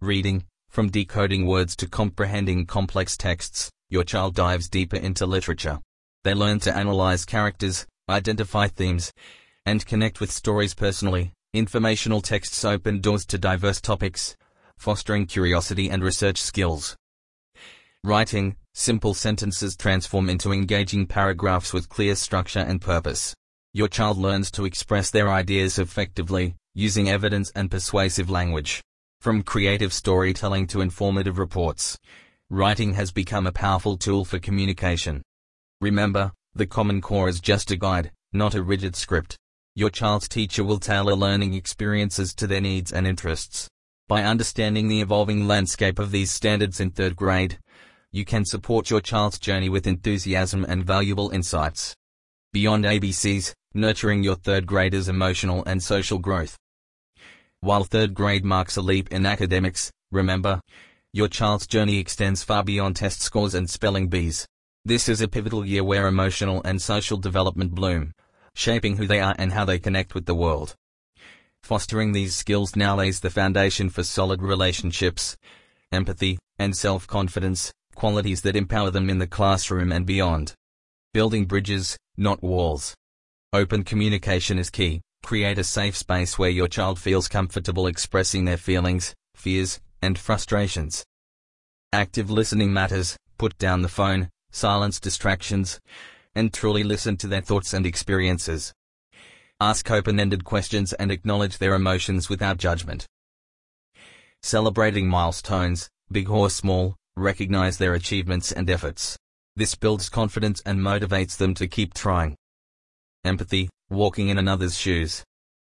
Reading, from decoding words to comprehending complex texts, your child dives deeper into literature. They learn to analyze characters, identify themes, and connect with stories personally. Informational texts open doors to diverse topics, fostering curiosity and research skills. Writing, simple sentences transform into engaging paragraphs with clear structure and purpose. Your child learns to express their ideas effectively, using evidence and persuasive language. From creative storytelling to informative reports, writing has become a powerful tool for communication. Remember, the Common Core is just a guide, not a rigid script. Your child's teacher will tailor learning experiences to their needs and interests. By understanding the evolving landscape of these standards in third grade, you can support your child's journey with enthusiasm and valuable insights. Beyond ABCs, nurturing your third graders' emotional and social growth. While third grade marks a leap in academics, remember, your child's journey extends far beyond test scores and spelling bees. This is a pivotal year where emotional and social development bloom, shaping who they are and how they connect with the world. Fostering these skills now lays the foundation for solid relationships, empathy, and self-confidence, qualities that empower them in the classroom and beyond. Building bridges, not walls. Open communication is key. Create a safe space where your child feels comfortable expressing their feelings, fears, and frustrations. Active listening matters, put down the phone, silence distractions, and truly listen to their thoughts and experiences. Ask open-ended questions and acknowledge their emotions without judgment. Celebrating milestones, big or small, recognize their achievements and efforts. This builds confidence and motivates them to keep trying. Empathy, walking in another's shoes.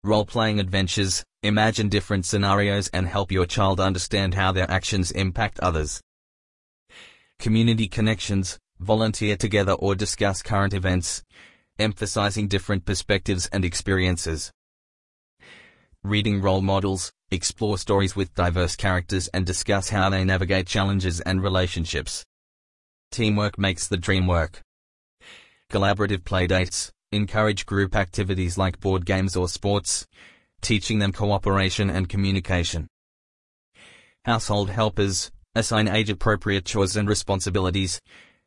Role-playing adventures, imagine different scenarios and help your child understand how their actions impact others. Community connections, volunteer together or discuss current events, emphasizing different perspectives and experiences. Reading role models, explore stories with diverse characters and discuss how they navigate challenges and relationships. Teamwork makes the dream work. Collaborative playdates, Encourage group activities like board games or sports, teaching them cooperation and communication. Household helpers, assign age-appropriate chores and responsibilities,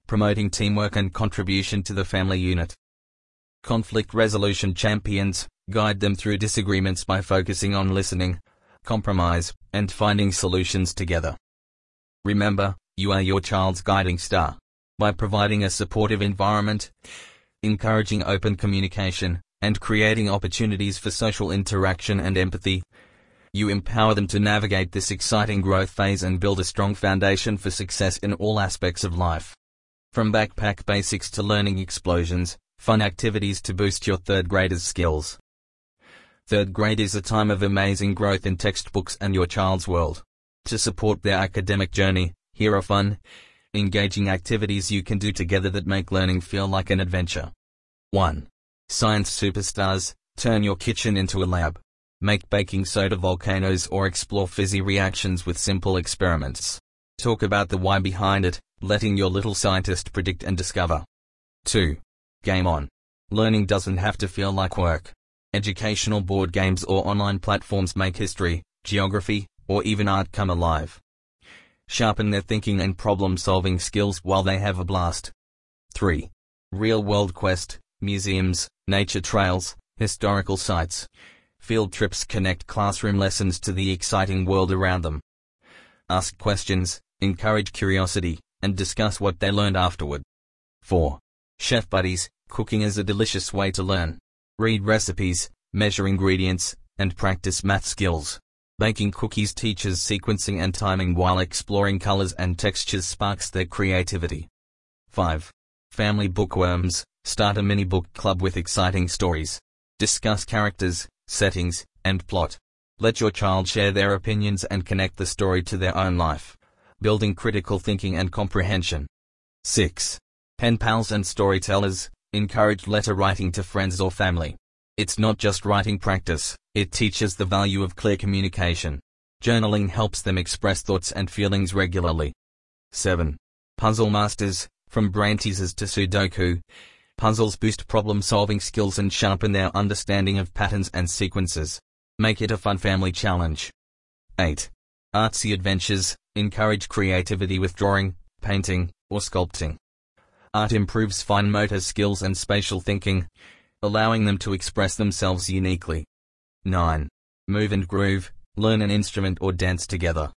promoting teamwork and contribution to the family unit. Conflict resolution champions, guide them through disagreements by focusing on listening, compromise, and finding solutions together. Remember, you are your child's guiding star. By providing a supportive environment, encouraging open communication, and creating opportunities for social interaction and empathy. You empower them to navigate this exciting growth phase and build a strong foundation for success in all aspects of life. From backpack basics to learning explosions, fun activities to boost your third graders' skills. Third grade is a time of amazing growth in textbooks and your child's world. To support their academic journey, here are fun, engaging activities you can do together that make learning feel like an adventure. 1. Science Superstars, turn your kitchen into a lab. Make baking soda volcanoes or explore fizzy reactions with simple experiments. Talk about the why behind it, letting your little scientist predict and discover. 2. Game on. Learning doesn't have to feel like work. Educational board games or online platforms make history, geography, or even art come alive sharpen their thinking and problem-solving skills while they have a blast. 3. Real-world quest, museums, nature trails, historical sites. Field trips connect classroom lessons to the exciting world around them. Ask questions, encourage curiosity, and discuss what they learned afterward. 4. Chef Buddies, cooking is a delicious way to learn. Read recipes, measure ingredients, and practice math skills. Baking cookies teaches sequencing and timing while exploring colors and textures sparks their creativity. 5. Family bookworms, start a mini book club with exciting stories. Discuss characters, settings, and plot. Let your child share their opinions and connect the story to their own life. Building critical thinking and comprehension. 6. Pen pals and storytellers, encourage letter writing to friends or family. It's not just writing practice, it teaches the value of clear communication. Journaling helps them express thoughts and feelings regularly. 7. Puzzle Masters, from brain teasers to Sudoku. Puzzles boost problem-solving skills and sharpen their understanding of patterns and sequences. Make it a fun family challenge. 8. Artsy adventures encourage creativity with drawing, painting, or sculpting. Art improves fine motor skills and spatial thinking, allowing them to express themselves uniquely. 9. Move and groove, learn an instrument or dance together.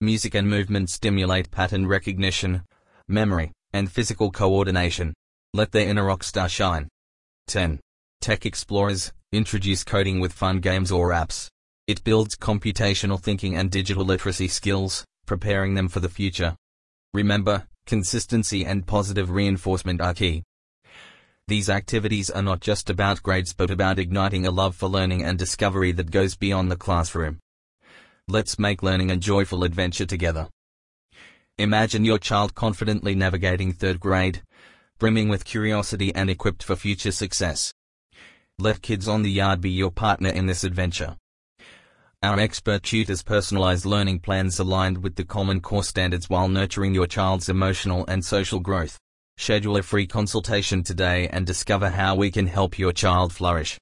Music and movement stimulate pattern recognition, memory, and physical coordination. Let their inner rock star shine. 10. Tech Explorers, introduce coding with fun games or apps. It builds computational thinking and digital literacy skills, preparing them for the future. Remember, consistency and positive reinforcement are key. These activities are not just about grades but about igniting a love for learning and discovery that goes beyond the classroom. Let's make learning a joyful adventure together. Imagine your child confidently navigating third grade, brimming with curiosity and equipped for future success. Let Kids on the Yard be your partner in this adventure. Our expert tutors personalize learning plans aligned with the Common Core standards while nurturing your child's emotional and social growth. Schedule a free consultation today and discover how we can help your child flourish.